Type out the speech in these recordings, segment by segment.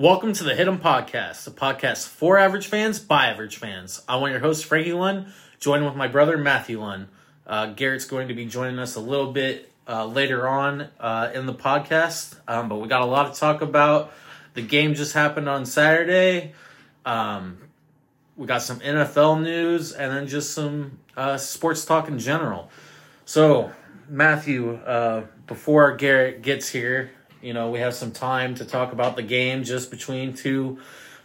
Welcome to the Hit 'em Podcast, a podcast for average fans by average fans. One of your hosts, Frankie Lund, joined with my brother, Matthew Lund. Uh, Garrett's going to be joining us a little bit uh, later on uh, in the podcast, um, but we got a lot to talk about. The game just happened on Saturday. Um, we got some NFL news and then just some uh, sports talk in general. So, Matthew, uh, before Garrett gets here, you know, we have some time to talk about the game just between two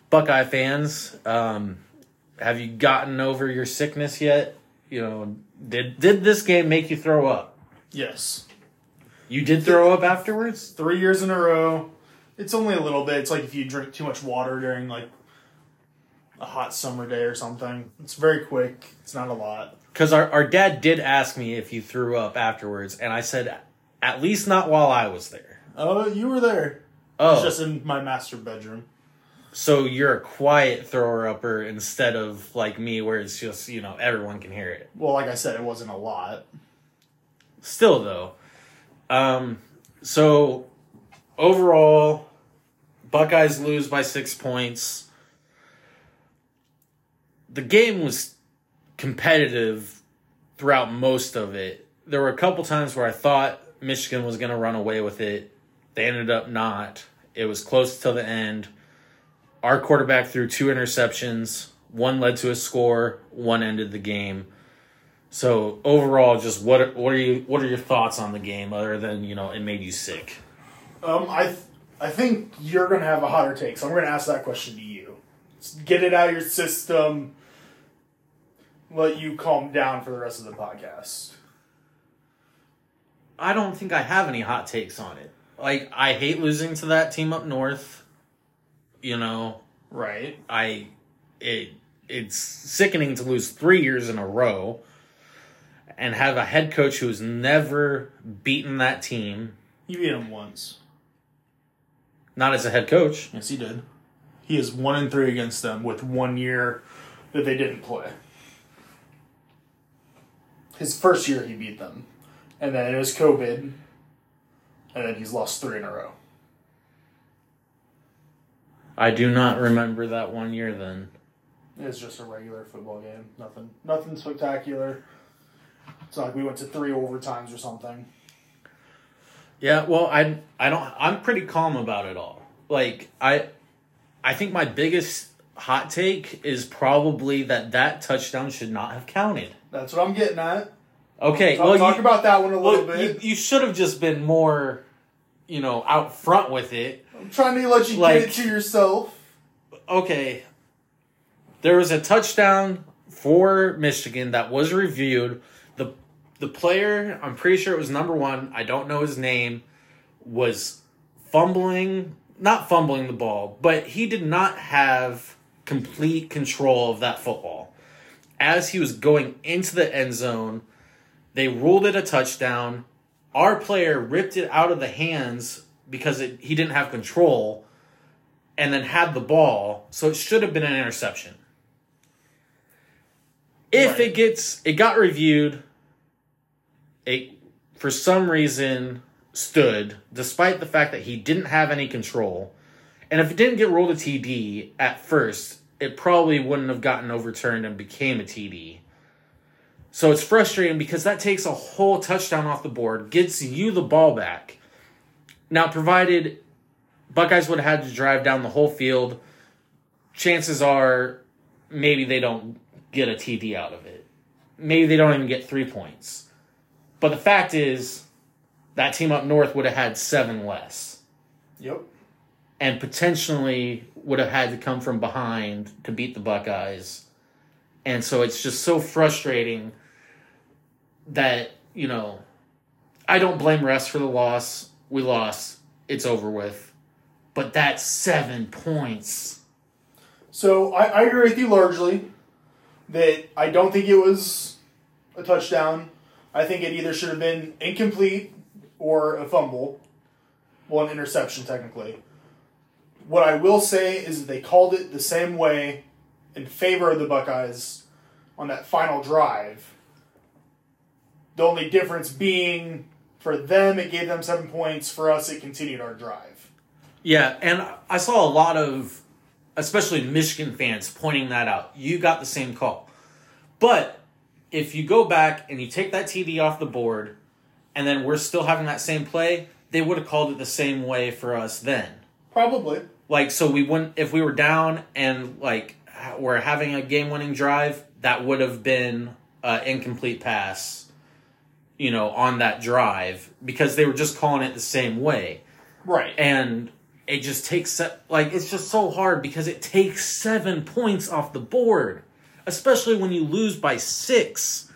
Buckeye fans. Um, have you gotten over your sickness yet? You know, did did this game make you throw up? Yes. You did throw up afterwards? Three years in a row. It's only a little bit. It's like if you drink too much water during like a hot summer day or something. It's very quick. It's not a lot. Because our, our dad did ask me if you threw up afterwards, and I said, at least not while I was there. Oh, you were there. Oh, It's just in my master bedroom. so you're a quiet thrower upper instead of like me, where it's just, you know, everyone can hear it. Well, like I said, it wasn't a lot. Still, though. Um, so overall, Buckeyes lose by six points. The game was competitive throughout most of it. There were a couple times where I thought Michigan was going to run away with it. They ended up not. It was close till the end. Our quarterback threw two interceptions. One led to a score. One ended the game. So overall, just what what are you what are your thoughts on the game other than you know it made you sick? Um, I th- I think you're gonna have a hotter take, so I'm gonna ask that question to you. Just get it out of your system. Let you calm down for the rest of the podcast. I don't think I have any hot takes on it. Like I hate losing to that team up north. You know, Right. I it it's sickening to lose three years in a row and have a head coach who's never beaten that team, You beat him once. not as a head coach. Yes, he did. He is one and three against them with one year that they didn't play. His first year, he beat them, and then it was COVID, and then he's lost three in a row. I do not remember that one year then. It's just a regular football game. Nothing, nothing spectacular. It's not like we went to three overtimes or something. Yeah, well, I I don't I'm pretty calm about it all. Like I I think my biggest hot take is probably that that touchdown should not have counted. That's what I'm getting at. Okay, Talk, well talk you, about that one a little well, bit. you you should have just been more you know out front with it. I'm trying to let you like- get it to yourself. Okay. There was a touchdown for Michigan that was reviewed. The the player, I'm pretty sure it was number 1, I don't know his name, was fumbling, not fumbling the ball, but he did not have complete control of that football. As he was going into the end zone, they ruled it a touchdown. Our player ripped it out of the hands because it, he didn't have control and then had the ball, so it should have been an interception. If Right. it gets it got reviewed, it for some reason stood despite the fact that he didn't have any control. And if it didn't get ruled a TD at first, it probably wouldn't have gotten overturned and became a TD. So it's frustrating because that takes a whole touchdown off the board, gets you the ball back. Now, provided Buckeyes would have had to drive down the whole field, chances are maybe they don't get a TD out of it. Maybe they don't even get three points. But the fact is, that team up north would have had seven less Yep. and potentially would have had to come from behind to beat the Buckeyes. And so it's just so frustrating that, you know, I don't blame refs for the loss. We lost. It's over with. But that's seven points. So I, I agree with you largely that I don't think it was a touchdown. I think it either should have been incomplete or a fumble. Well, an interception, technically. What I will say is that they called it the same way in favor of the Buckeyes on that final drive. The only difference being for them, it gave them seven points. For us, it continued our drive. Yeah, and I saw a lot of, especially Michigan fans, pointing that out. You got the same call. But if you go back and you take that TD off the board, and then we're still having that same play, they would have called it the same way for us then. Probably. Like, so we wouldn't, if we were down and like we're having a game winning drive, that would have been an incomplete pass, you know, on that drive because they were just calling it the same way. Right. And it just takes, se- like, it's just so hard because it takes seven points off the board, especially when you lose by six.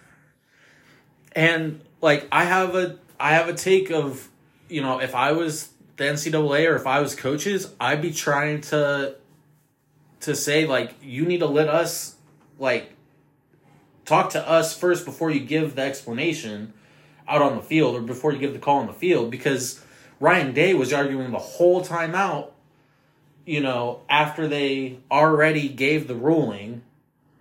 And, like, I have a, I have a take of, you know, if I was the NCAA or if I was coaches, I'd be trying to to say like you need to let us like talk to us first before you give the explanation out on the field or before you give the call on the field because Ryan Day was arguing the whole time out, you know, after they already gave the ruling.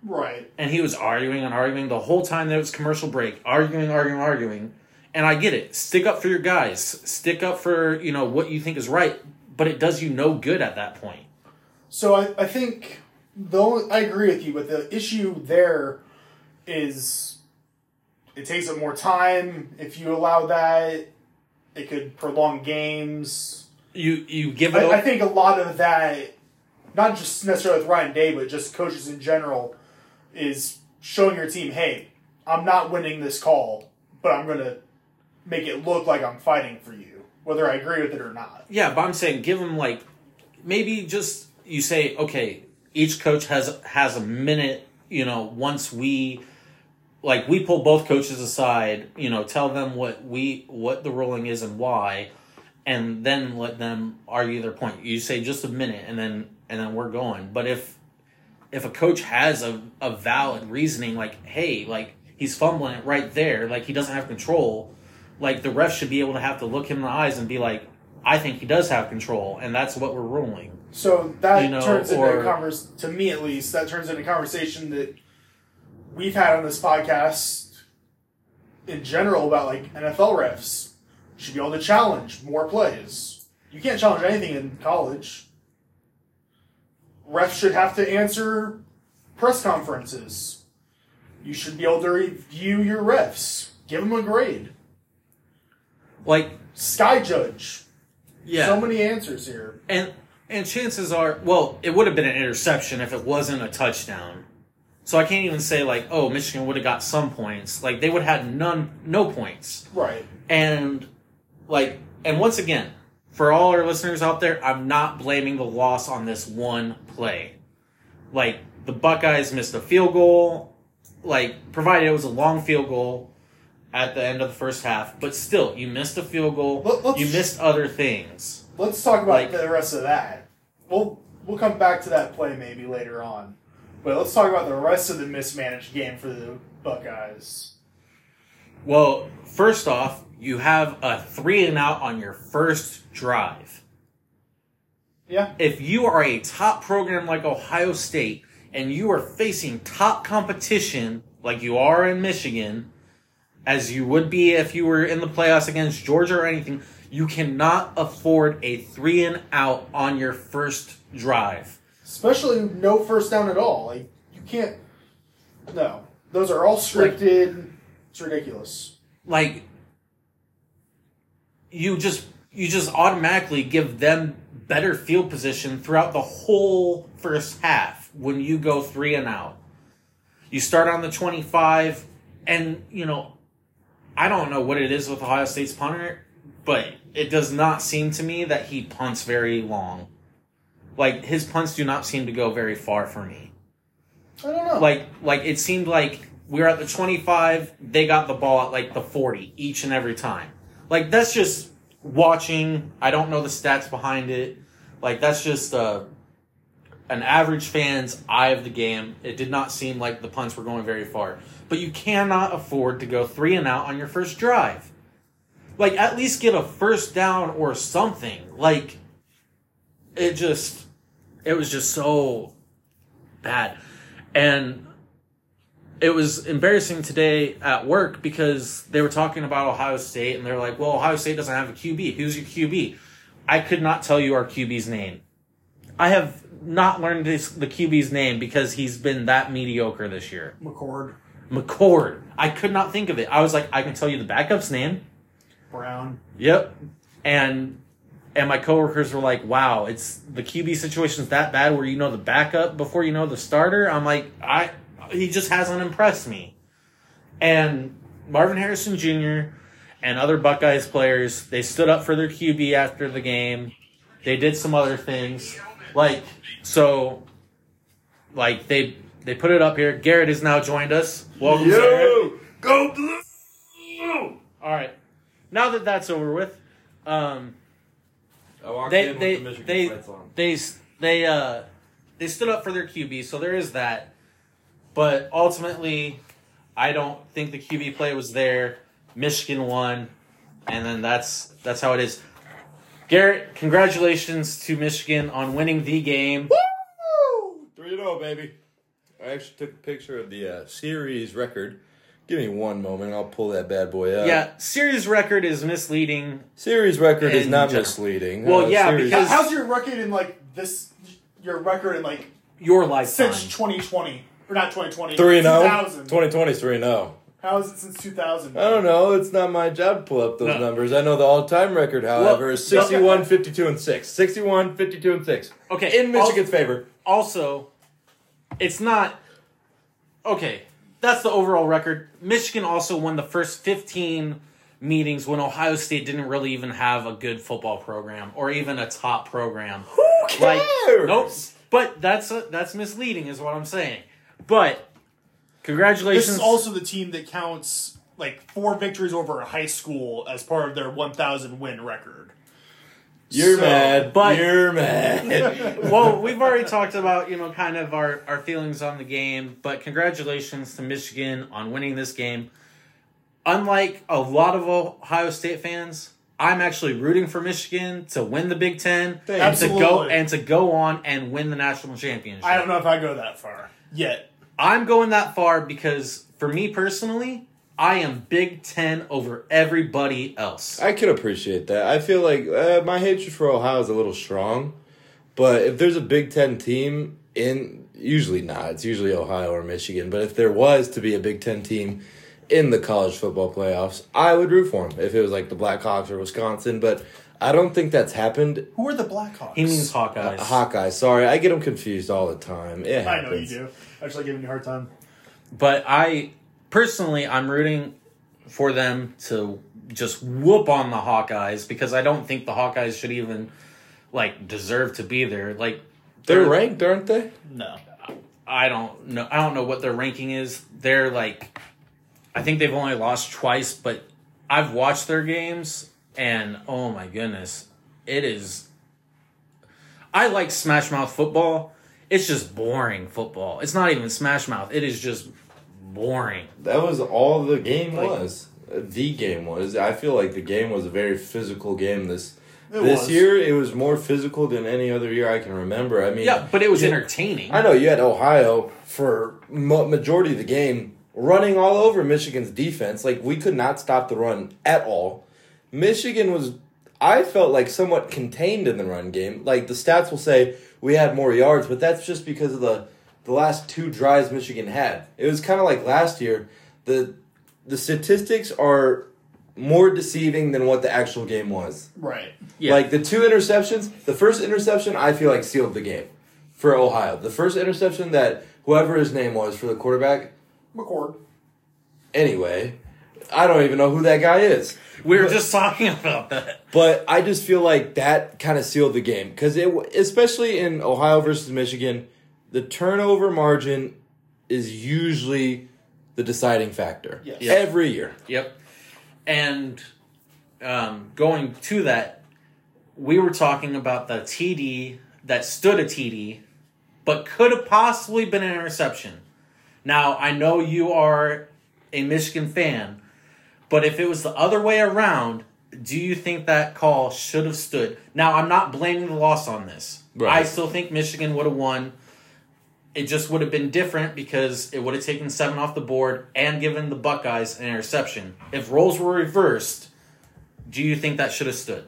Right. And he was arguing and arguing the whole time there was commercial break, arguing, arguing, arguing. And I get it. Stick up for your guys. Stick up for, you know, what you think is right, but it does you no good at that point. So I, I think the only, I agree with you, but the issue there is it takes up more time. If you allow that, it could prolong games. You you give it I, o- I think a lot of that, not just necessarily with Ryan Day, but just coaches in general, is showing your team, hey, I'm not winning this call, but I'm going to make it look like I'm fighting for you, whether I agree with it or not. Yeah, but I'm saying give them like maybe just you say okay, each coach has has a minute. You know, once we like we pull both coaches aside, you know, tell them what we what the ruling is and why, and then let them argue their point. You say just a minute, and then and then we're going. But if if a coach has a, a valid reasoning, like hey, like he's fumbling it right there, like he doesn't have control, like the ref should be able to have to look him in the eyes and be like, I think he does have control, and that's what we're ruling. So that You know, turns into or- a convers to me at least, that turns into a conversation that we've had on this podcast in general about like NFL refs should be able to challenge more plays. You can't challenge anything in college. Refs should have to answer press conferences. You should be able to review your refs. Give them a grade. Like, Sky judge. yeah, So many answers here. and and chances are, well, it would have been an interception if it wasn't a touchdown. So I can't even say like, oh, Michigan would have got some points. Like they would have had none, no points. Right. And like, and once again, for all our listeners out there, I'm not blaming the loss on this one play. Like the Buckeyes missed a field goal, like provided it was a long field goal at the end of the first half, but still, you missed a field goal. Let- let's- you missed other things. Let's talk about Like- the rest of that. We'll we'll come back to that play maybe later on. But let's talk about the rest of the mismanaged game for the Buckeyes. Well, first off, you have a three and out on your first drive. Yeah. if you are a top program like Ohio State and you are facing top competition like you are in Michigan, as you would be if you were in the playoffs against Georgia or anything, you cannot afford a three and out on your first drive. Especially no first down at all. Like you can't No. Those are all scripted. It's ridiculous. Like you just you just automatically give them better field position throughout the whole first half when you go three and out. You start on the 25, and, you know, I don't know what it is with Ohio State's punter, but it does not seem to me that he punts very long. Like, his punts do not seem to go very far for me. I don't know. Like, like it seemed like we were at the 25, they got the ball at like the 40 each and every time. Like, that's just watching. I don't know the stats behind it. Like, that's just, uh, an average fan's eye of the game. It did not seem like the punts were going very far. But you cannot afford to go three and out on your first drive. Like, at least get a first down or something. Like, it just, it was just so bad. And it was embarrassing today at work because they were talking about Ohio State and they're like, well, Ohio State doesn't have a QB. Who's your QB? I could not tell you our QB's name. I have not learned this, the QB's name because he's been that mediocre this year. McCord, McCord. I could not think of it. I was like, I can tell you the backup's name. Brown. Yep. And and my coworkers were like, "Wow, it's the QB situation's that bad where you know the backup before you know the starter." I'm like, I he just hasn't impressed me. And Marvin Harrison Jr. and other Buckeyes players, they stood up for their QB after the game. They did some other things. Like so like they they put it up here. Garrett has now joined us. Welcome, Garrett. go blue. All right. Now that that's over with, um, I walked they in with they the Michigan they lights on. they they uh they stood up for their QB, so there is that. But ultimately, I don't think the QB play was there. Michigan won, and then that's that's how it is. Garrett, congratulations to Michigan on winning the game. Woo! 3 0, baby. I actually took a picture of the uh, series record. Give me one moment. I'll pull that bad boy up. Yeah, series record is misleading. Series record is In not general. misleading. Well, uh, yeah, series- because- How's your record in like this? Your record in like Your lifetime. since 2020 or not 2020? 3 0. 2000. 2020 is 3 0. How is it since 2000? I don't know. It's not my job to pull up those No. numbers. I know the all time record, however, Well, is 61, 52, and 6. 61, 52, and 6. Okay, In Michigan's favor. also, it's not okay. That's the overall record. Michigan also won the first 15 meetings when Ohio State didn't really even have a good football program or even a top program. Who cares? Like, nope. But that's uh, that's misleading, is what I'm saying. But congratulations. This is also the team that counts like four victories over a high school as part of their 1,000 win record. You're So, mad. but- You're mad. well, we've already talked about, you know, kind of our, our feelings on the game, but congratulations to Michigan on winning this game. Unlike a lot of Ohio State fans, I'm actually rooting for Michigan to win the Big Ten and to go Absolutely. and to go on and win the national championship. I don't know if I go that far yet. I'm going that far because for me personally, I am Big Ten over everybody else. I can appreciate that. I feel like uh, my hatred for Ohio is a little strong, but if there's a Big Ten team in, usually not. It's usually Ohio or Michigan. But if there was to be a Big Ten team in the college football playoffs, I would root for them if it was like the Blackhawks or Wisconsin. But I don't think that's happened. Who are the Blackhawks? He means Hawkeyes. Hawkeye, sorry, I get them confused all the time. It I know you do. Actually, giving you a hard time. But I personally, I'm rooting for them to just whoop on the Hawkeyes because I don't think the Hawkeyes should even like deserve to be there. Like They're ranked, aren't they? No. I don't know. I don't know what their ranking is. They're like, I think they've only lost twice, but I've watched their games and oh my goodness, it is. I like Smash Mouth football. It's just boring football. It's not even Smash Mouth. It is just boring. That was all the game Like- was. Uh, The game was. I feel like the game was a very physical game this It this was. year. It was more physical than any other year I can remember. I mean, Yeah, but it was you- entertaining. I know you had Ohio for mo- majority of the game running all over Michigan's defense. Like we could not stop the run at all. Michigan was I felt like somewhat contained in the run game. Like the stats will say we had more yards, but that's just because of the the last two drives Michigan had. It was kind of like last year. The the statistics are more deceiving than what the actual game was. Right. Yeah. Like the two interceptions, the first interception I feel like sealed the game for Ohio. The first interception that whoever his name was for the quarterback, McCord. anyway, I don't even know who that guy is. we were just talking about that. But I just feel like that kind of sealed the game because it, especially in Ohio versus Michigan, the turnover margin is usually the deciding factor Yes. Yeah. every year. Yep. And um, going to that, we were talking about the TD that stood a TD, but could have possibly been an interception. Now, I know you are a Michigan fan, but if it was the other way around, do you think that call should have stood? Now, I'm not blaming the loss on this. Right. I still think Michigan would have won. It just would have been different because it would have taken seven off the board and given the Buckeyes an interception. If roles were reversed, do you think that should have stood?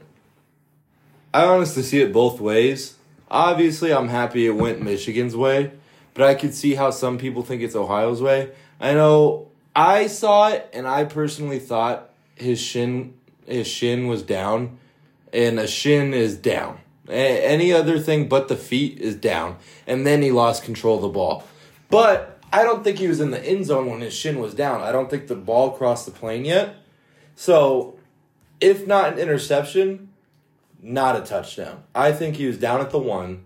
I honestly see it both ways. Obviously, I'm happy it went Michigan's way, but I could see how some people think it's Ohio's way. I know I saw it, and I personally thought his shin his shin was down, and a shin is down. A- any other thing but the feet is down, and then he lost control of the ball. But I don't think he was in the end zone when his shin was down. I don't think the ball crossed the plane yet. So, if not an interception, not a touchdown. I think he was down at the one,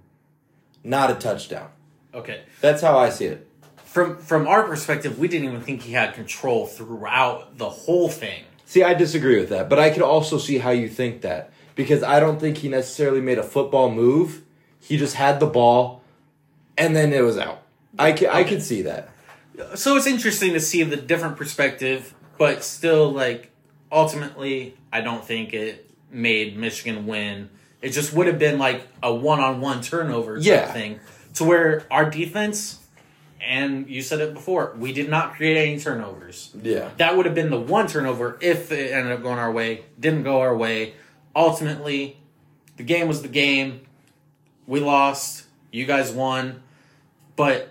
not a touchdown. Okay. That's how I see it. From from our perspective, we didn't even think he had control throughout the whole thing. See, I disagree with that, but I could also see how you think that because I don't think he necessarily made a football move. He just had the ball, and then it was out. I can, I could see that. So it's interesting to see the different perspective, but still, like ultimately, I don't think it made Michigan win. It just would have been like a one-on-one turnover type Yeah. thing, to where our defense, and you said it before, we did not create any turnovers. Yeah. That would have been the one turnover if it ended up going our way. Didn't go our way. Ultimately, the game was the game. We lost. You guys won. But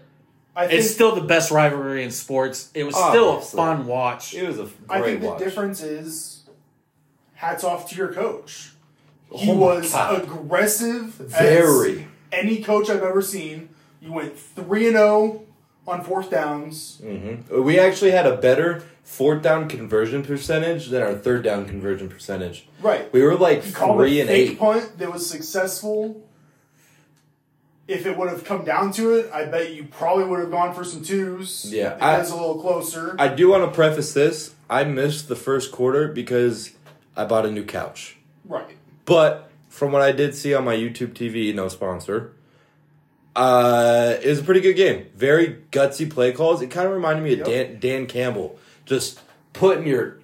I think it's still the best rivalry in sports. It was still a fun watch. It was a I great think the watch. difference is hats off to your coach. He Oh was God. aggressive. Very. As any coach I've ever seen. You went three and zero on fourth downs. hmm We actually had a better fourth down conversion percentage than our third down conversion percentage. Right. We were like He three and fake eight. punt that was successful. If it would have come down to it, I bet you probably would have gone for some twos. Yeah, it I- was a little closer. I do want to preface this. I missed the first quarter because I bought a new couch. right. But from what I did see on my YouTube TV, no sponsor, uh, it was a pretty good game. Very gutsy play calls. It kind of reminded me of Yep. Dan, Dan Campbell, just putting your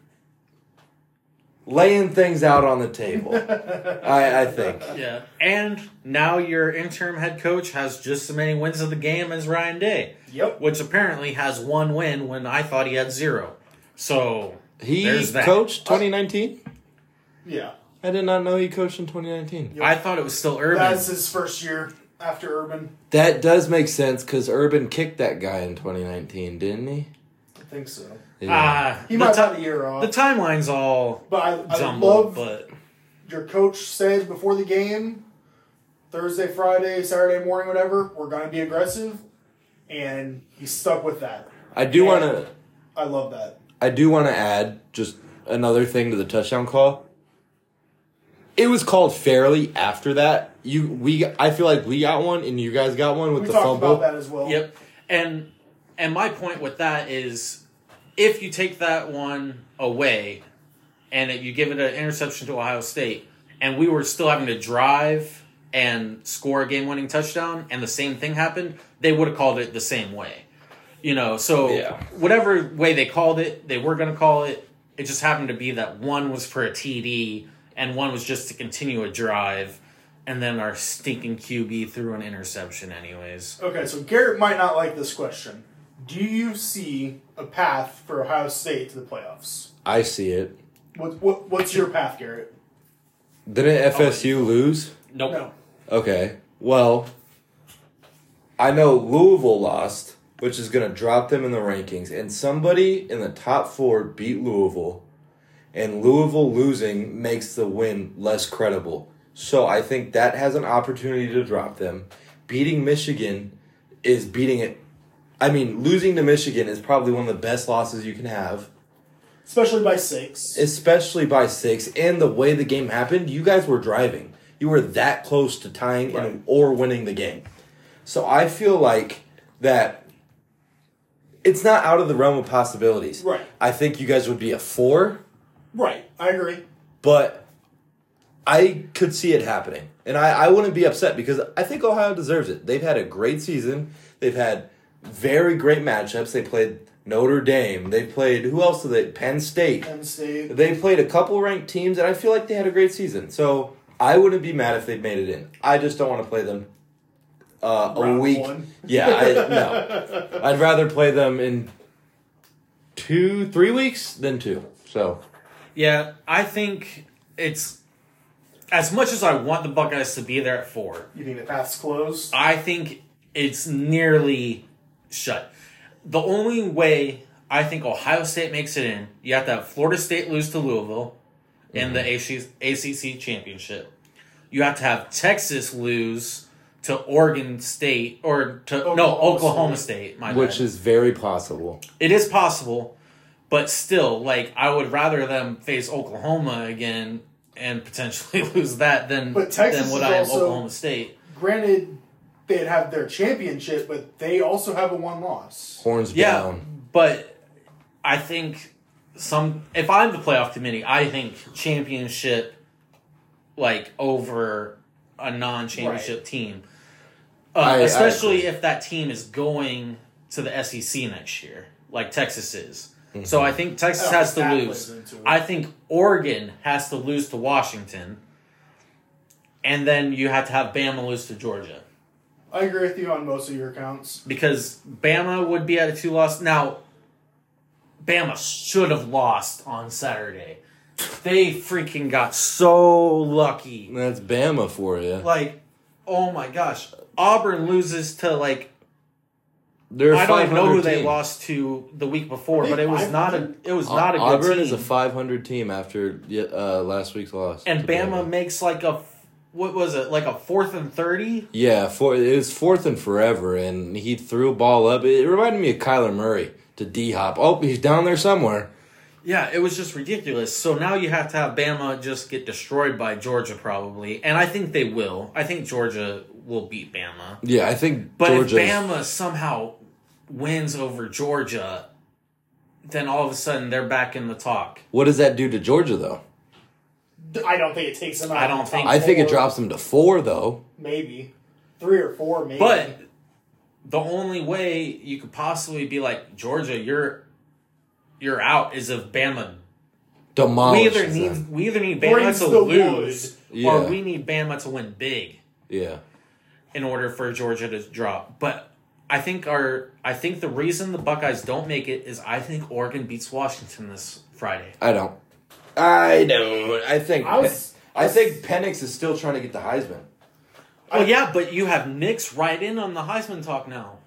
laying things out on the table. I, I think. Yeah. And now your interim head coach has just as many wins of the game as Ryan Day, Yep. which apparently has one win when I thought he had zero. So He There's that. coached 2019. Yeah. I did not know he coached in 2019. Yep. I thought it was still Urban. That's his first year after Urban. That does make sense because Urban kicked that guy in 2019, didn't he? I think so. Ah, He the, might ti- have had a year off. the timeline's all but I, I jumbled, love but your coach said before the game, Thursday, Friday, Saturday morning, whatever, we're going to be aggressive. And he stuck with that. I do want to. I love that. I do want to add just another thing to the touchdown call. It was called fairly after that. You we I feel like we got one and you guys got one with We the talked fumble. about that as well. Yep. And and my point with that is if you take that one away and it, you give it an interception to Ohio State and we were still having to drive and score a game winning touchdown and the same thing happened, they would have called it the same way. You know, so Yeah. whatever way they called it, they were going to call it. It just happened to be that one was for a TD and one was just to continue a drive. And then our stinking QB threw an interception, anyways. Okay, so Garrett might not like this question. Do you see a path for Ohio State to the playoffs? I see it. What, what What's your path, Garrett? Didn't FSU oh. lose? Nope. No. Okay. Well, I know Louisville lost, which is going to drop them in the rankings, and somebody in the top four beat Louisville, and Louisville losing makes the win less credible. So I think that has an opportunity to drop them. Beating Michigan is beating it. I mean, losing to Michigan is probably one of the best losses you can have Especially by six. especially by six, and the way the game happened, you guys were driving. You were that close to tying Right. and or winning the game. So I feel like that it's not out of the realm of possibilities. Right. I think you guys would be a four, right. I agree. but I could see it happening. And I, I wouldn't be upset because I think Ohio deserves it. They've had a great season. They've had very great matchups. They played Notre Dame. They played who else did they? Penn State. Penn State. They played a couple ranked teams, and I feel like they had a great season. So I wouldn't be mad if they made it in. I just don't want to play them uh, a Round week. one. Yeah, I, no. I'd rather play them in two, three weeks than two. So Yeah, I think it's as much as I want the Buckeyes to be there at four, You think the path's closed? I think it's nearly shut. The only way I think Ohio State makes it in, you have to have Florida State lose to Louisville in the mm-hmm. ACC championship. You have to have Texas lose to Oregon State or to no Oklahoma Oklahoma State. my which bad. is very possible. it is possible, but still, like I would rather them face Oklahoma again and potentially lose that than But Texas than what is I am Oklahoma State. Granted, they'd have their championship, but they also have a one loss. Horns Yeah, down. but I think some. If I'm the playoff committee, I think championship, like over a non-championship team, uh, I- I especially agree. if that team is going to the SEC next year, like Texas is. So I think Texas I has to think that lose. plays into it. I think Oregon has to lose to Washington, and then you have to have Bama lose to Georgia I agree with you on most of your accounts. because Bama would be at a two loss. Now, Bama should have lost on Saturday. They freaking got so lucky. That's Bama for you. Like, oh my gosh. Auburn loses to like They're a I don't even know 500 who they lost to the week before, but it was not a it was not a good Auburn is a 500 team after uh, last week's loss. and to Bama makes like a what was it like a fourth and thirty? Yeah, for it was fourth and forever, and he threw a ball up. It reminded me of Kyler Murray to D Hop. Oh, he's down there somewhere. Yeah, it was just ridiculous. So now you have to have Bama just get destroyed by Georgia probably, and I think they will. I think Georgia will beat Bama. Yeah, I think But Georgia. if Bama somehow wins over Georgia, then all of a sudden they're back in the talk. what does that do to Georgia though? I don't think it takes them out. I don't think- I think it drops them to four though. maybe three or four, maybe. But the only way you could possibly be like Georgia, you're you're out is if Bama. demolishes We either need them. we either need Brings Bama the to lose Yeah. or we need Bama to win big Yeah, in order for Georgia to drop. But I think our I think the reason the Buckeyes don't make it is I think Oregon beats Washington this Friday. I don't. I don't. I think. I was- I think Penix is still trying to get the Heisman. Oh yeah, but you have Nix right in on the Heisman talk now.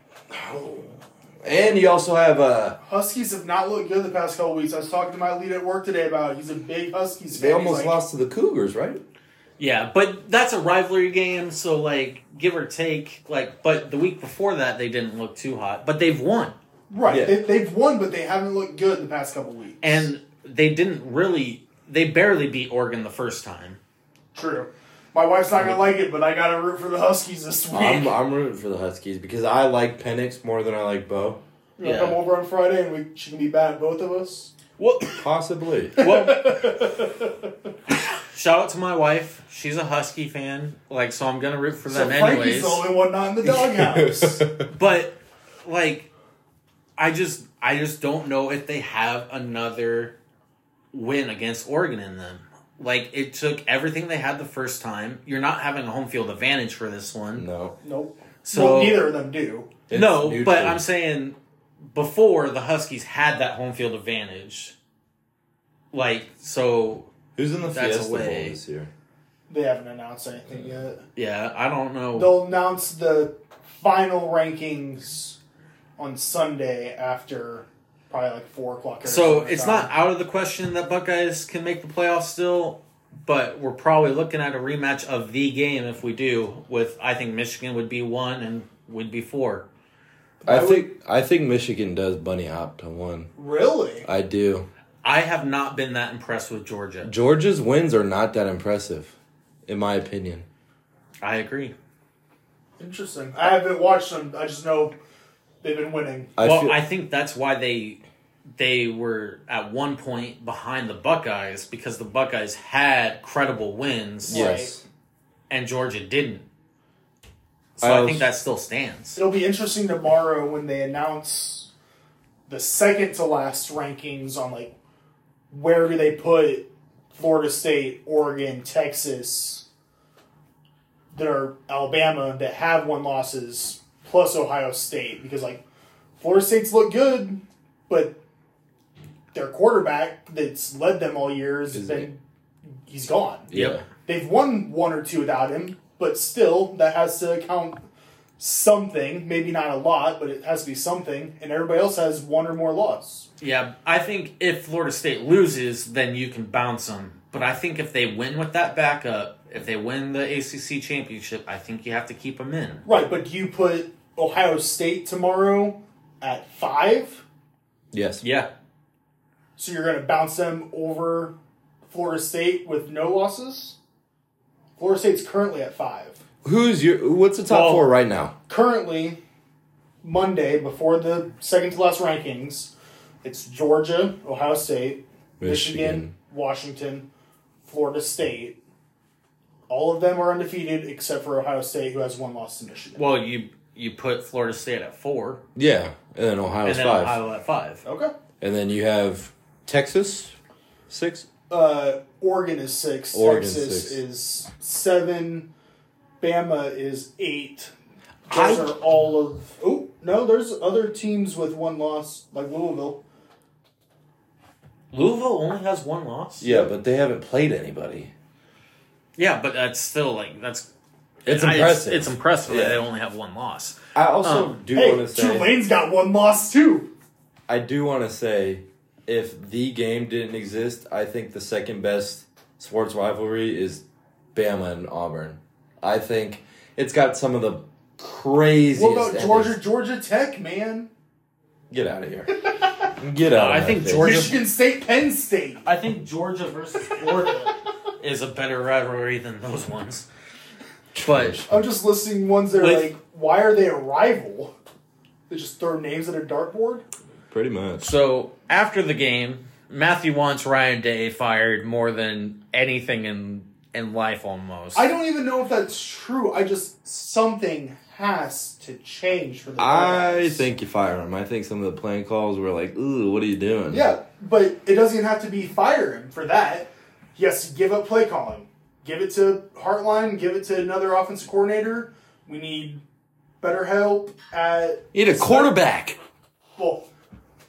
And you also have uh Huskies have not looked good the past couple weeks. I was talking to my lead at work today about it. He's a big Huskies they He's almost like, lost to the Cougars, right? Yeah, but that's a rivalry game, so like give or take, like. But the week before that, they didn't look too hot, but they've won, Right. Yeah. They, they've won, but they haven't looked good the past couple weeks. and they didn't really. They barely beat Oregon the first time. True. My wife's not gonna like it, but I gotta root for the Huskies this week. I'm I'm rooting for the Huskies because I like Penix more than I like Bo. you wanna yeah. come over on Friday and we she can be bad at both of us. Well, Possibly. well, shout out to my wife. She's a Husky fan, like so. I'm gonna root for So them Frankie's anyways. the only one not in the doghouse. But like, I just I just don't know if they have another win against Oregon in them. Like it took everything they had the first time. You're not having a home field advantage for this one. no. nope. So well, neither of them do. No, neutral. but I'm saying before the Huskies had that home field advantage. Like so, Who's in the That's Fiesta Bowl this year? They haven't announced anything yet. yeah, I don't know. They'll announce the final rankings on Sunday after probably like four o'clock. So it's time. not out of the question that Buckeyes can make the playoffs still, but we're probably looking at a rematch of the game if we do. With I think Michigan would be one and would be four. I I would- think I think Michigan does bunny hop to one. really. I do. I have not been that impressed with Georgia. Georgia's wins are not that impressive, in my opinion. I agree. Interesting. I haven't watched them. I just know they've been winning. I well, feel, I think that's why they they were at one point behind the Buckeyes because the Buckeyes had credible wins yes. and Georgia didn't. So I I, think that still stands. It'll be interesting tomorrow when they announce the second to last rankings on like where do they put Florida State, Oregon, Texas, that are Alabama that have one losses plus Ohio State because like Florida State's look good, but their quarterback that's led them all years has Is been he's gone. Yep. They've won one or two without him, but still, that has to count something. Maybe not a lot, but it has to be something. And everybody else has one or more loss. Yeah, I think if Florida State loses, then you can bounce them. But I think if they win with that backup, if they win the ACC championship, I think you have to keep them in. Right, but do you put Ohio State tomorrow at five? Yes. Yeah. So you're going to bounce them over Florida State with no losses? Florida State's currently at five. Who's your? What's the top Well- four right now? Currently, Monday, before the second to last rankings, it's Georgia, Ohio State, Michigan, Michigan. Washington, Florida State. All of them are undefeated except for Ohio State, who has one loss to Michigan. Well, you you put Florida State at four, Yeah, and then Ohio's and then five, Ohio at five. okay. and then you have Texas, six. Uh, Oregon is six. Oregon's Texas six. is seven. Bama is eight. Those I- are all of. Oh no, there's other teams with one loss, like Louisville. Louisville only has one loss. Yeah, but they haven't played anybody. Yeah, but that's still like that's It's I- impressive. It's, impressive that Yeah. they only have one loss. I also Um, do hey, want to say. Tulane's got one loss too. I do want to say, if the game didn't exist, I think the second best sports rivalry is Bama and Auburn. I think it's got some of the craziest. What about endings. Georgia, Georgia Tech, man? Get out of here. Get out. I of think face. Georgia- Michigan State, Penn State. I think Georgia versus Florida is a better rivalry than those ones. But I'm just listing ones that are With- like, why are they a rival? They just throw names at a dartboard. Pretty much. so after the game, Matthew wants Ryan Day fired more than anything in in life almost. I don't even know if that's true. I just something has to change for the. I Buckeyes. think you fire him. I think some of the playing calls were like, "Ooh, what are you doing?" Yeah, but it doesn't even have to be fire him for that. He has to give up play calling. Give it to Hartline. Give it to another offensive coordinator. We need better help at You need a quarterback. well.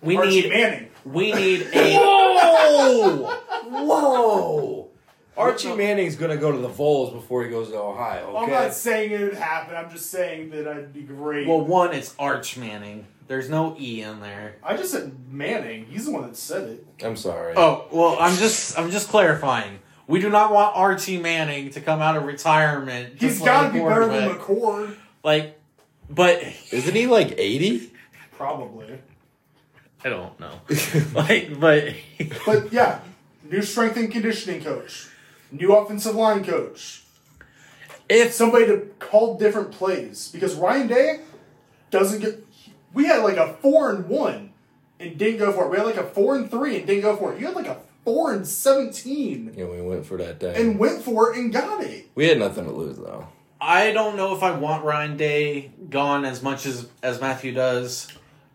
We Archie need Manning. we need a Whoa! Whoa! Archie Manning's gonna go to the Vols before he goes to Ohio. I'm Okay. not saying it would happen. I'm just saying that I'd be great. well one it's Arch Manning. There's no E in there. I just said Manning. He's the one that said it. I'm sorry. Oh well, I'm just I'm just clarifying. We do not want Archie Manning to come out of retirement. to He's play got to be better quarterback. than McCord. like, but Isn't he like 80? Probably. I don't know. like, but But yeah, new strength and conditioning coach, new offensive line coach, if somebody to call different plays because Ryan Day doesn't get. We had like a four and one and didn't go for it. We had like a four and three and didn't go for it. You had like a four and seventeen Yeah, we went for that day. and went for it and got it. we had nothing to lose though. I don't know if I want Ryan Day gone as much as as Matthew does.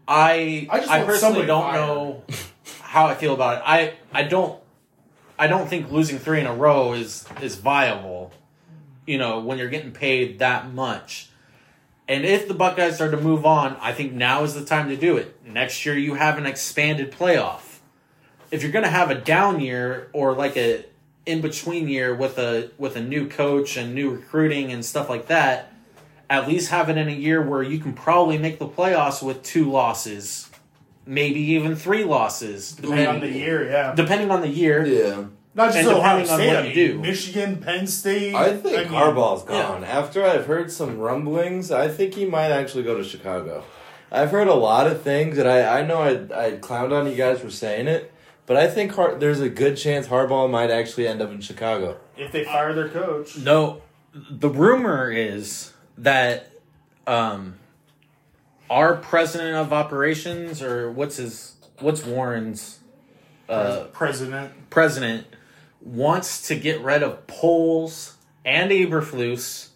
I I I, personally don't fired. know how I feel about it. I I don't I don't think losing three in a row is is viable. You know, when you're getting paid that much. And if the Buckeyes are to move on, I think now is the time to do it. Next year you have an expanded playoff. If you're going to have a down year or like a in between year with a with a new coach and new recruiting and stuff like that, at least have it in a year where you can probably make the playoffs with two losses, maybe even three losses, Depending on the year, yeah. depending on the year. Yeah. Not just and Ohio depending on State. what I you mean, do. Michigan, Penn State. I think I mean, Harbaugh's yeah. gone. After I've heard some rumblings, I think he might actually go to Chicago. I've heard a lot of things, and I, I know I, I clowned on you guys for saying it, but I think Har- there's a good chance Harbaugh might actually end up in Chicago. If they fire their coach, No, the rumor is that um, our president of operations, or what's his, what's Warren's uh, president. president, wants to get rid of Poles and Eberflus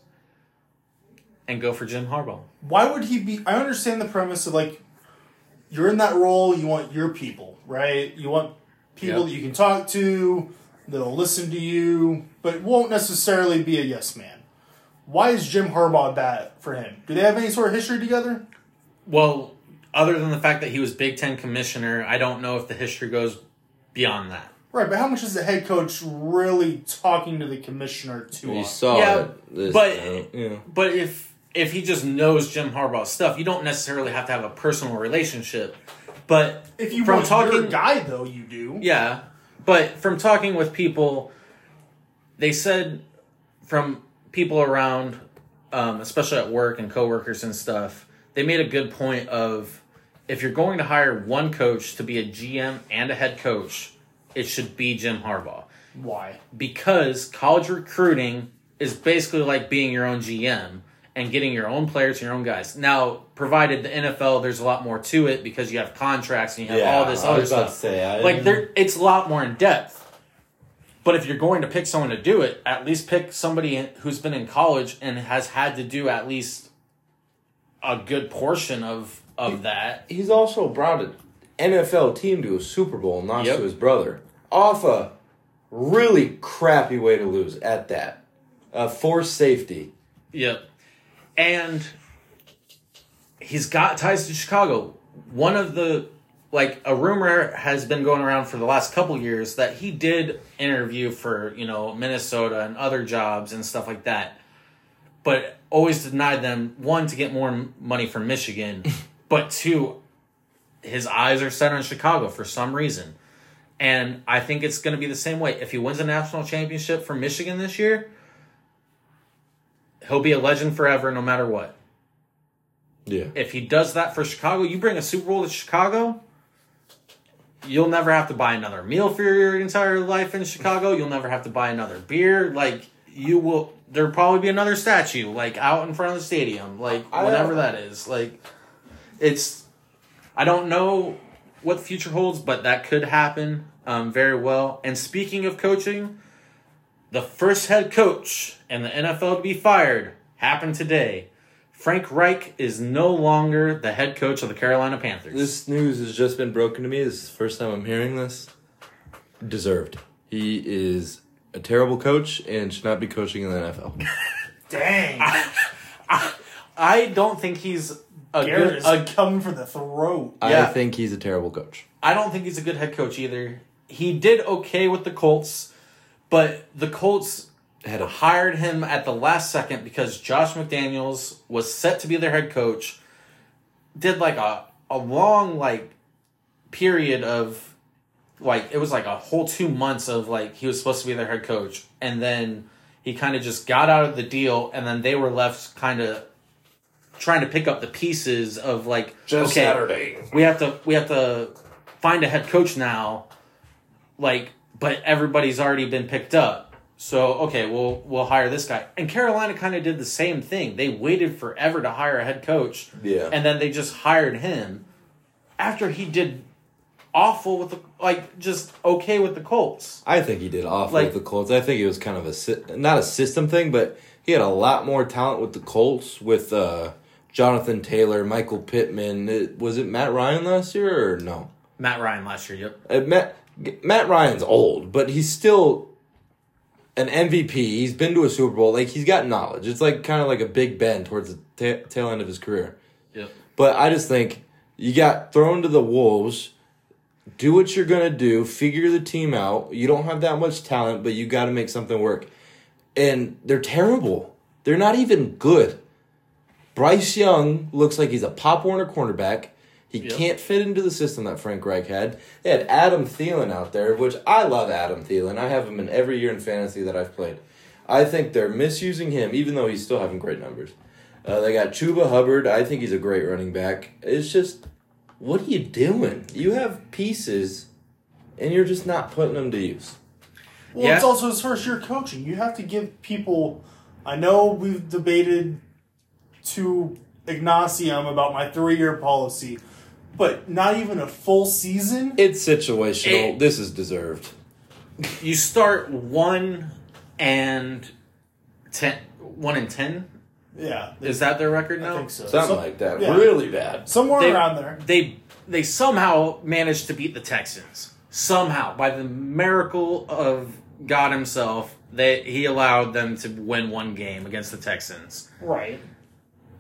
and go for Jim Harbaugh. Why would he be? I understand the premise of like, you're in that role. You want your people, right? You want people Yep. that you can talk to, that'll listen to you, but won't necessarily be a yes man. Why is Jim Harbaugh that for him? Do they have any sort of history together? Well, other than the fact that he was Big Ten commissioner, I don't know if the history goes beyond that. Right, but how much is the head coach really talking to the commissioner to You saw Yeah, it. This, but- yeah. But if if he just knows Jim Harbaugh's stuff, you don't necessarily have to have a personal relationship. But If you from want talking, your guy, though, you do. yeah. But from talking with people, they said from people around, um, especially at work and coworkers and stuff, they made a good point of if you're going to hire one coach to be a GM and a head coach, it should be Jim Harbaugh Why? because college recruiting is basically like being your own GM and getting your own players and your own guys. Now, provided the NFL, there's a lot more to it because you have contracts and you have Yeah, all this I other was about stuff. to say, I- like there, it's a lot more in depth. But if you're going to pick someone to do it, at least pick somebody who's been in college and has had to do at least a good portion of of that. He's also brought an NFL team to a Super Bowl lost Yep. to his brother off a really crappy way to lose at that. Uh, forced safety. Yep. And he's got ties to Chicago. One of the like a rumor has been going around for the last couple years that he did interview for, you know, Minnesota and other jobs and stuff like that. But always denied them one to get more money from Michigan, but two his eyes are set on Chicago for some reason. And I think it's going to be the same way. If he wins a national championship for Michigan this year, he'll be a legend forever no matter what. Yeah. If he does that for Chicago, you bring a Super Bowl to Chicago, you'll never have to buy another meal for your entire life in Chicago. You'll never have to buy another beer. Like you will there'll probably be another statue like out in front of the stadium, like I- whatever that is. Like it's I don't know what the future holds, but that could happen um, very well. And speaking of coaching, the first head coach in the NFL to be fired happened today. Frank Reich is no longer the head coach of the Carolina Panthers. This news has just been broken to me. This is the first time I'm hearing this. Deserved. He is a terrible coach and should not be coaching in the NFL. Dang. I don't think he's a Garrett good. A, coming for the throat. Yeah. I think he's a terrible coach. I don't think he's a good head coach either. He did okay with the Colts, but the Colts Had hired him at the last second because Josh McDaniels was set to be their head coach. Did like a a long like period of like it was like a whole two months of like he was supposed to be their head coach, and then he kind of just got out of the deal, and then they were left kind of trying to pick up the pieces of like okay, Saturday. we have to we have to find a head coach now like but everybody's already been picked up so okay we'll we'll hire this guy and carolina kind of did the same thing they waited forever to hire a head coach Yeah. and then they just hired him after he did awful with the like just okay with the colts I think he did awful Like- with the Colts. I think it was kind of a not a system thing, but he had a lot more talent with the Colts with uh, Jonathan Taylor, Michael Pittman. It, was it Matt Ryan last year or no? matt ryan last year yep Uh, Matt Matt Ryan's old, but he's still an MVP. He's been to a Super Bowl. Like he's got knowledge. It's like kind of like a Big Ben towards the ta- tail end of his career. yep But I just think you got thrown to the wolves. Do what you're gonna do. Figure the team out. You don't have that much talent, but you got to make something work. And they're terrible. They're not even good. Bryce Young looks like he's a Pop Warner cornerback. He Yep. can't fit into the system that Frank Reich had. They had Adam Thielen out there, which I love Adam Thielen. I have him in every year in fantasy that I've played. I think they're misusing him, even though he's still having great numbers. Uh, they got Chuba Hubbard. I think he's a great running back. It's just, what are you doing? You have pieces, and you're just not putting them to use. Well, Yeah. it's also his first year coaching. You have to give people. I know we've debated to Ignacium about my three year policy, but not even a full season. It's situational. It- this is deserved. you start one and ten one and ten yeah, is that their record now I think so. Something So- like that. yeah. Really bad. somewhere They- around there. they they somehow managed to beat the Texans. Somehow, by the miracle of God Himself, that he allowed them to win one game against the Texans. Right.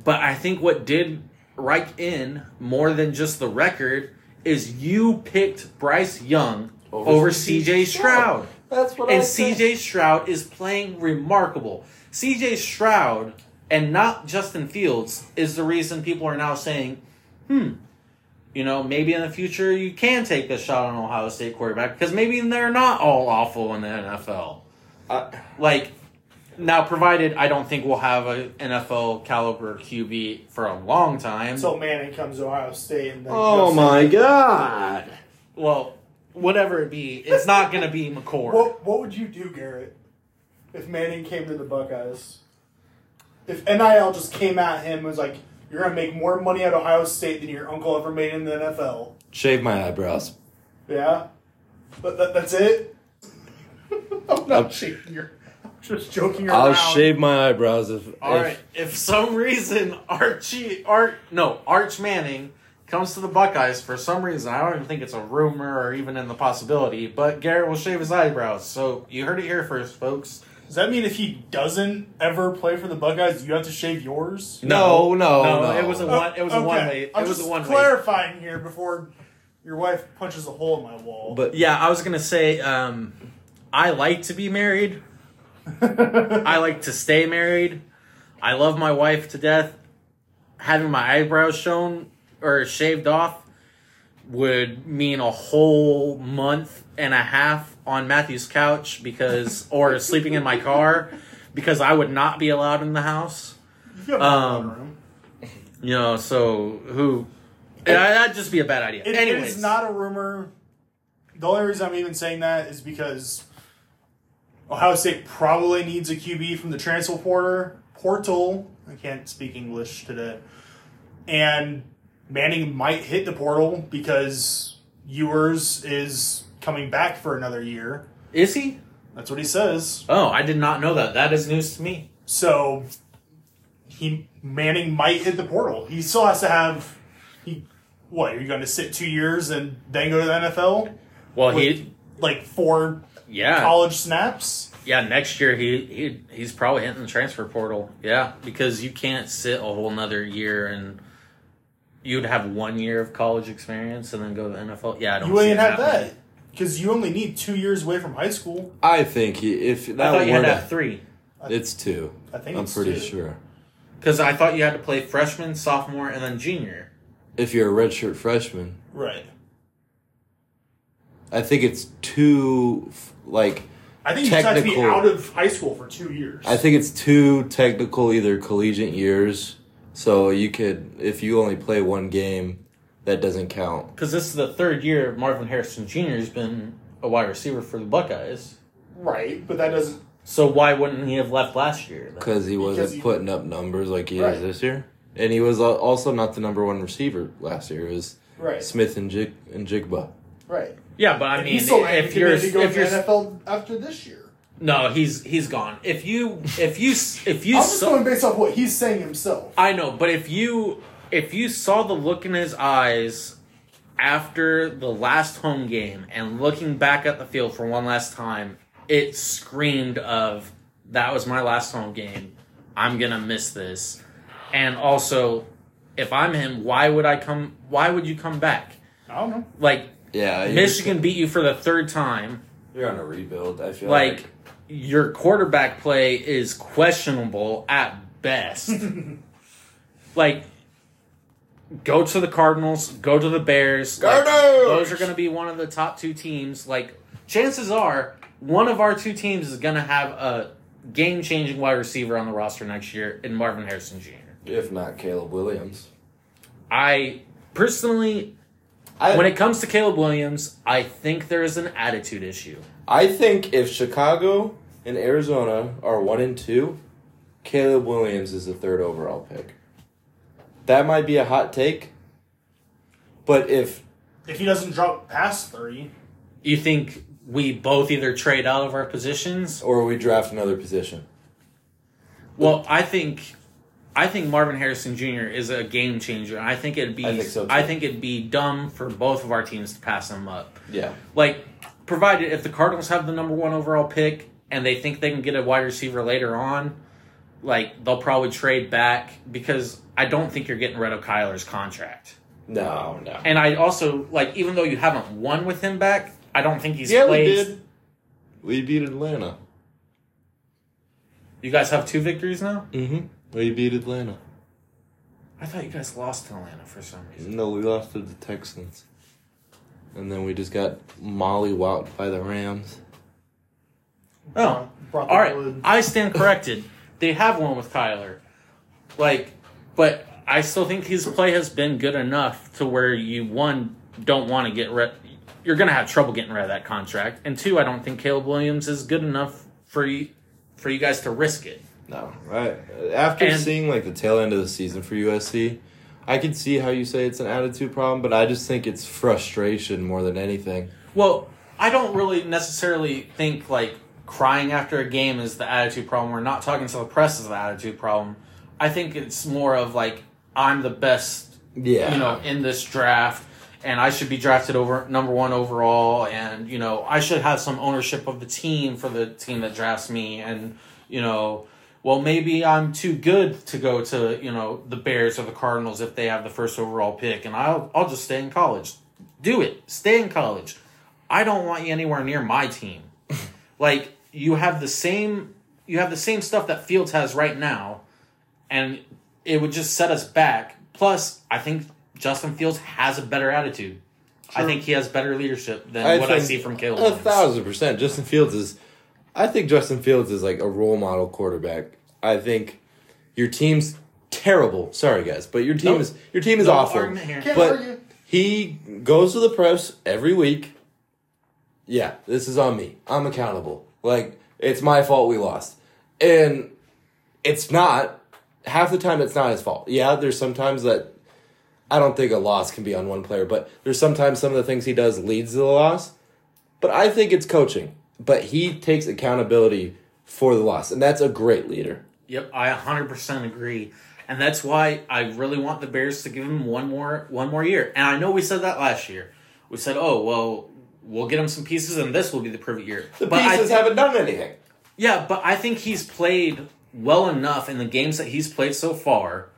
But I think what did Reich in more than just the record is you picked Bryce Young over CJ Stroud. That's what And. CJ Stroud is playing remarkable. CJ Stroud and not Justin Fields is the reason people are now saying, hmm, you know, maybe in the future you can take a shot on Ohio State quarterback because maybe they're not all awful in the NFL. I- Like, now, provided I don't think we'll have an NFL caliber QB for a long time. So Manning comes to Ohio State and then oh goes- my god! well, whatever it be, it's not going to be McCord. What what would you do, Garrett, if Manning came to the Buckeyes? If NIL just came at him and was like, "You're gonna make more money at Ohio State than your uncle ever made in the NFL," Shave my eyebrows. yeah, but that, that's it. I'm not shaking your. I'm just joking around. I'll shave my eyebrows if. All if- right. If some reason Archie Art no Arch Manning comes to the Buckeyes for some reason, I don't even think it's a rumor or even in the possibility, but Garrett will shave his eyebrows. So you heard it here first, folks. Does that mean if he doesn't ever play for the Buckeyes, you have to shave yours? No, no, no. It was a one. It was a one way. It I'm was just a one way. clarifying here before your wife punches a hole in my wall. But Yeah, I was gonna say. Um, I like to be married. I like to stay married. I love my wife to death. Having my eyebrows shown or shaved off would mean a whole month and a half on Matthew's couch because, or sleeping in my car because I would not be allowed in the house. You um, room. You know, so who? Yeah, that'd just be a bad idea. It, it is not a rumor. The only reason I'm even saying that is because Ohio State probably needs a QB from the transfer porter portal. I can't speak English today. And Manning might hit the portal because Ewers is coming back for another year. is he? That's what he says. Oh, I did not know that. That is news to me. So he Manning might hit the portal. He still has to have he what, are you going to sit 2 years and then go to the NFL? Well, With, he like four yeah college snaps. yeah next year he, he he's probably hitting the transfer portal. Yeah, because you can't sit a whole nother year and you'd have one year of college experience and then go to the NFL. Yeah, I don't. You wouldn't see it have happening. that because you only need two years away from high school. I think he, if I that thought you were had to to- have three it's two. I think I'm it's pretty two. sure. because I thought you had to play freshman, sophomore, and then junior. If you're a redshirt freshman, Right. I think it's two. Like I think you just have to be out of high school for two years. I think it's two technical either collegiate years. So you could, if you only play one game, that doesn't count. Because this is the third year Marvin Harrison Jr. has been a wide receiver for the Buckeyes. right, but that doesn't. So why wouldn't he have left last year? Because he wasn't Because he- putting up numbers like he Right. is this year. And he was also not the number one receiver last year. It was Right. Smith and Jig and Njigba. Right. Yeah, but I mean, he's still if you're to go if you're NFL after this year. no, he's he's gone. If you if you if you I'm just saw, going based off what he's saying himself. I know, but if you if you saw the look in his eyes after the last home game and looking back at the field for one last time, it screamed of that was my last home game. I'm gonna miss this. And also, if I'm him, why would I come? Why would you come back? I don't know. Like Yeah, Michigan beat you for the third time. You're on a rebuild. I feel like like, your quarterback play is questionable at best. like go to the Cardinals, go to the Bears. Like, Cardinals! those are going to be one of the top two teams. Like chances are one of our two teams is going to have a game-changing wide receiver on the roster next year in Marvin Harrison Jr. if not Caleb Williams. I personally I, when it comes to Caleb Williams, I think there is an attitude issue. I think if Chicago and Arizona are one and two, Caleb Williams is the third overall pick. That might be a hot take, but if If he doesn't drop past three, You think we both either trade out of our positions or we draft another position, Well, I think I think Marvin Harrison Jr. is a game changer. I think it'd be I think so, too. I think it'd be dumb for both of our teams to pass him up. yeah, Like, provided if the Cardinals have the number one overall pick and they think they can get a wide receiver later on, like they'll probably trade back because I don't think you're getting rid of Kyler's contract. no, no, And I also like even though you haven't won with him back, I don't think he's Yeah, we played. did. We beat Atlanta. You guys have two victories now. Mm-hmm. Oh, we beat Atlanta. I thought you guys lost to Atlanta for some reason. No, we lost to the Texans. And then we just got mollywopped by the Rams. Oh, Brought the all right. wood. I stand corrected. They have one with Kyler, like, but I still think his play has been good enough to where you one don't want to get rid. You're gonna have trouble getting rid of that contract, and two, I don't think Caleb Williams is good enough for you for you guys to risk it. No, right. After And- seeing like the tail end of the season for USC, I can see how you say it's an attitude problem, but I just think it's frustration more than anything. Well, I don't really necessarily think like crying after a game is the attitude problem. We're not talking to the press is the attitude problem. I think it's more of like I'm the best, Yeah, you know, in this draft, and I should be drafted over number one overall, and you know I should have some ownership of the team for the team that drafts me, and you know. Well, maybe I'm too good to go to you know the Bears or the Cardinals if they have the first overall pick, and I'll I'll just stay in college. Do it. Stay in college. I don't want you anywhere near my team. like you have the same you have the same stuff that Fields has right now, and it would just set us back. Plus, I think Justin Fields has a better attitude. I think he has better leadership than what I see from Caleb. A Williams. thousand percent. Justin Fields is. I think Justin Fields is like a role model quarterback. I think your team's terrible. Sorry guys, but your team Nope. is your team is No awful. Can't But argue. he goes to the press every week. Yeah, this is on me. I'm accountable. Like it's my fault we lost, and it's not. Half the time, it's not his fault. Yeah, there's sometimes that I don't think a loss can be on one player, but there's sometimes some of the things he does leads to the loss. But I think it's coaching. But he takes accountability for the loss, and that's a great leader. Yep, I 100% agree. And that's why I really want the Bears to give him one more one more year. And I know we said that last year. We said, "Oh, well, we'll get him some pieces and this will be the perfect year." The but pieces thi- haven't done anything. Yeah, but I think he's played well enough in the games that he's played so far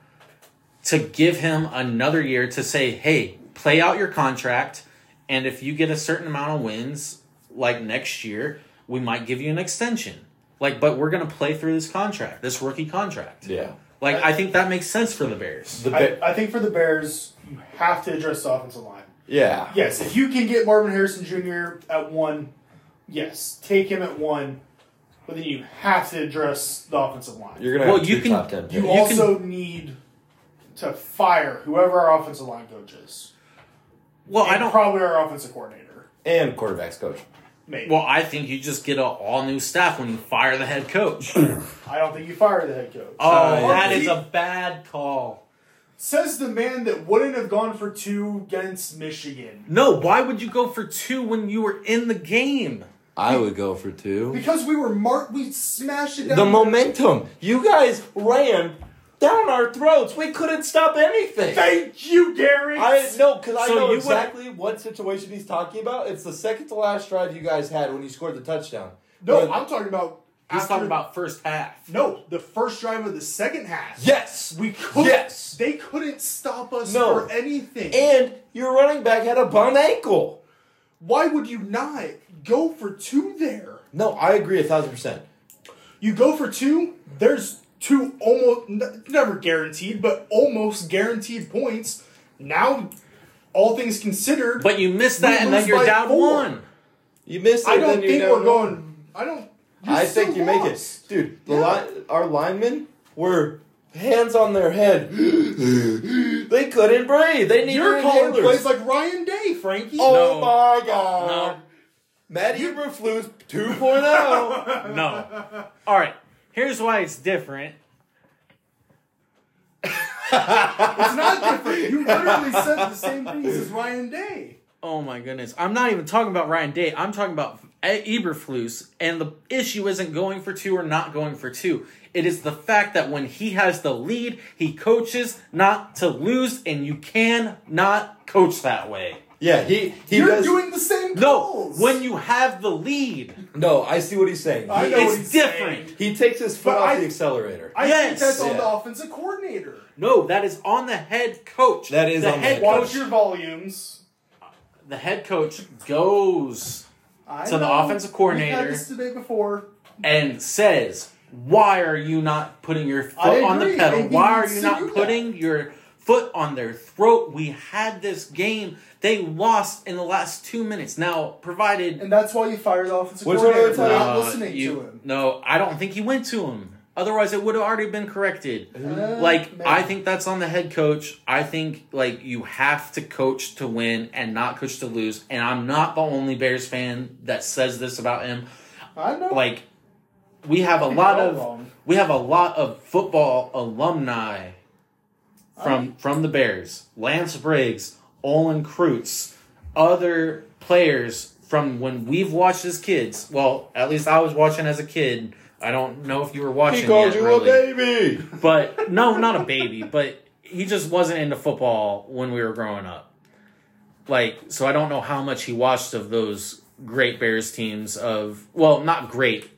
to give him another year to say, "Hey, play out your contract and if you get a certain amount of wins like next year, we might give you an extension." Like, but we're going to play through this contract, this rookie contract. Yeah. Like I think that makes sense for the Bears. The I, Ba- I think for the Bears, you have to address the offensive line. yeah. Yes, if you can get Marvin Harrison Jr. at one, yes, take him at one. But then you have to address the offensive line. You're gonna Well, have you two can- top ten you picks. also need to fire whoever our offensive line coach is. Well, I And don't. probably our offensive coordinator. and quarterbacks coach. Maybe. Well, I think you just get an all new staff when you fire the head coach. I don't think you fire the head coach. Oh, Uh, that he- is a bad call. Says the man that wouldn't have gone for two against Michigan. No, why would you go for two when you were in the game? I would go for two. Because we were marked, we smashed it down. The momentum. You guys ran down our throats. We couldn't stop anything. Thank you, Gary. I no, because I So know you would- exactly what situation he's talking about. It's the second to last drive you guys had when you scored the touchdown. no, When- I'm talking about. He's after- talking about first half. no the first drive of the second half. yes, we could. Yes. they couldn't stop us No. for anything. and your running back had a bum ankle. Why would you not go for two there? No, I agree a thousand percent. You go for two. There's two almost n- never guaranteed, but almost guaranteed points. Now, all things considered, But you missed that, and then you're by down four. one. You missed it. I don't then you're think down we're one. going. I don't. you're I think still you make it, lost. dude. The Yeah. line, our linemen were hands on their head. they couldn't breathe. They needed You're calling inhalers. plays like Ryan Day, Frankie. Oh No. my god. No. Matt Eberflus 2.0. No. All right. Here's why it's different. It's not different. You literally said the same things as Ryan Day. Oh my goodness. I'm not even talking about Ryan Day. I'm talking about Eberflus. And the issue isn't going for two or not going for two. It is the fact that when he has the lead, he coaches not to lose, and you can not coach that way. Yeah, he he You're does. doing the same thing. No, calls. when you have the lead, no, I see what he's saying. I He, know what it's he's different. saying. he takes his foot But off I- the accelerator. I Yes. think that's on Yeah. the offensive coordinator. No, that is on the head coach. That is the on the head head coach. Watch your volumes. the head coach goes I So the know. offensive We've coordinator- had this debate before. and says, "Why are you not putting your I foot on the agree, pedal? and he Why are needs you to not do that." putting your foot on their throat? We had this game. They lost in the last two minutes. Now, provided And that's why you fired the offensive Which coordinator one for are they not uh, listening you- to him. No, I don't think he went to him. Otherwise, it would have already been corrected. Uh, Like maybe. I think that's on the head coach. I think like you have to coach to win and not coach to lose. And I'm not the only Bears fan that says this about him. I know. Like we have a lot of wrong. we have a lot of football alumni from from the Bears. Lance Briggs, Olin Kreutz, other players from when we've watched as kids. Well, at least I was watching as a kid. I don't know if you were watching. He called yet, you really. a baby. But no, not a baby, but he just wasn't into football when we were growing up. Like, so I don't know how much he watched of those great Bears teams of well, not great.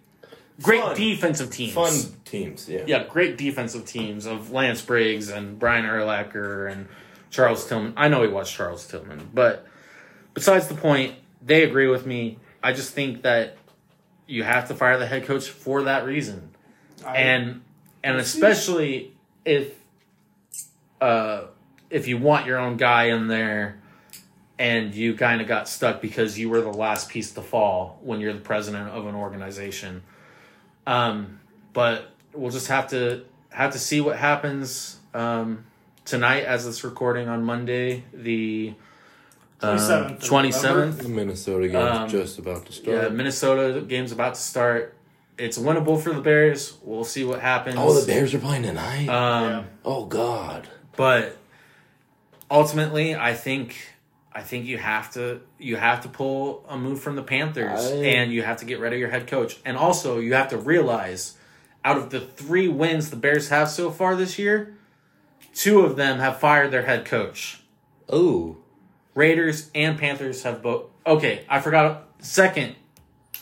Great Fun. defensive teams. Fun teams, yeah. Yeah, great defensive teams of Lance Briggs and Brian Urlacher and Charles Tillman. I know he watched Charles Tillman, but besides the point, they agree with me. I just think that you have to fire the head coach for that reason I- and and especially if uh if you want your own guy in there and you kind of got stuck because you were the last piece to fall when you're the president of an organization um but we'll just have to have to see what happens um tonight as this recording on monday the um, 27th of 27th The Minnesota game Um, just about to yeah, start. Minnesota game's about to start. It's winnable for the Bears. We'll see what happens. oh, the Bears are playing tonight. Um, Yeah. oh God. but ultimately, I think I think you have to you have to pull a move from the Panthers, I- and you have to get rid of your head coach, and also you have to realize out of the three wins the Bears have so far this year, two of them have fired their head coach. Oh, Raiders and Panthers have both. Okay, I forgot. Second,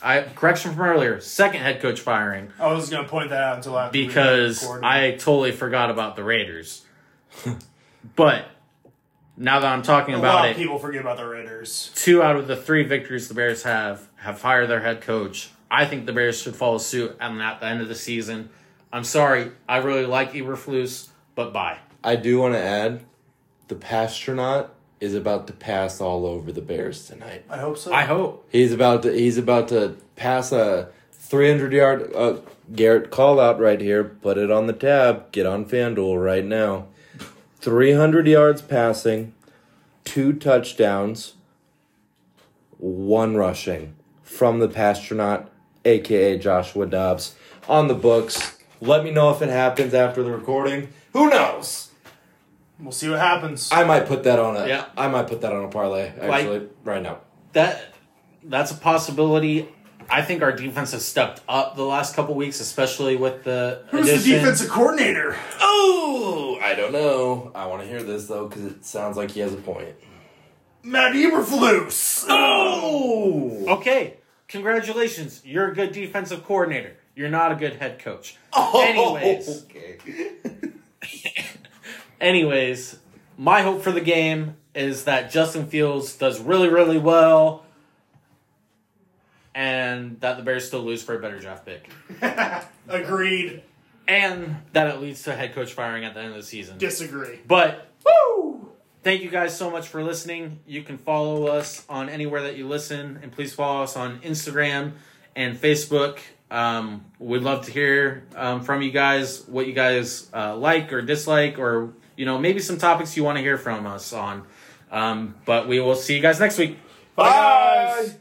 I correction from earlier. Second head coach firing I was going to point that out until after we because recorded. I totally forgot about the Raiders. but now that I'm talking a about lot it, people forget about the Raiders. two out of the three victories the Bears have have fired their head coach. I think the Bears should follow suit and at the end of the season. I'm sorry, I really like Eberflus, but bye. I do want to add, the Passtronaut is about to pass all over the Bears tonight. I hope so. I hope. He's about to he's about to pass a 300 yard uh, Garrett call out right here. Put it on the tab. Get on FanDuel right now. 300 yards passing, two touchdowns, one rushing from the Passtronaut, aka Joshua Dobbs, on the books. Let me know if it happens after the recording. Who knows? We'll see what happens. I might put that on a. Yeah. I might put that on a parlay actually Like- right now. that that's a possibility. I think our defense has stepped up the last couple weeks, especially with the Who's addition. the defensive coordinator? Oh, I don't know. I want to hear this though because it sounds like he has a point. Matt Eberflus. Oh, okay. Congratulations, you're a good defensive coordinator. You're not a good head coach. Oh, anyways, okay. anyways, my hope for the game is that Justin Fields does really, really well, and that the Bears still lose for a better draft pick. Agreed. and that it leads to a head coach firing at the end of the season. Disagree. But Woo! Thank you guys so much for listening. You can follow us on anywhere that you listen, and please follow us on Instagram and Facebook. Um, we'd love to hear um, from you guys what you guys uh, like or dislike, or you know maybe some topics you want to hear from us on. Um, but we will see you guys next week. Bye.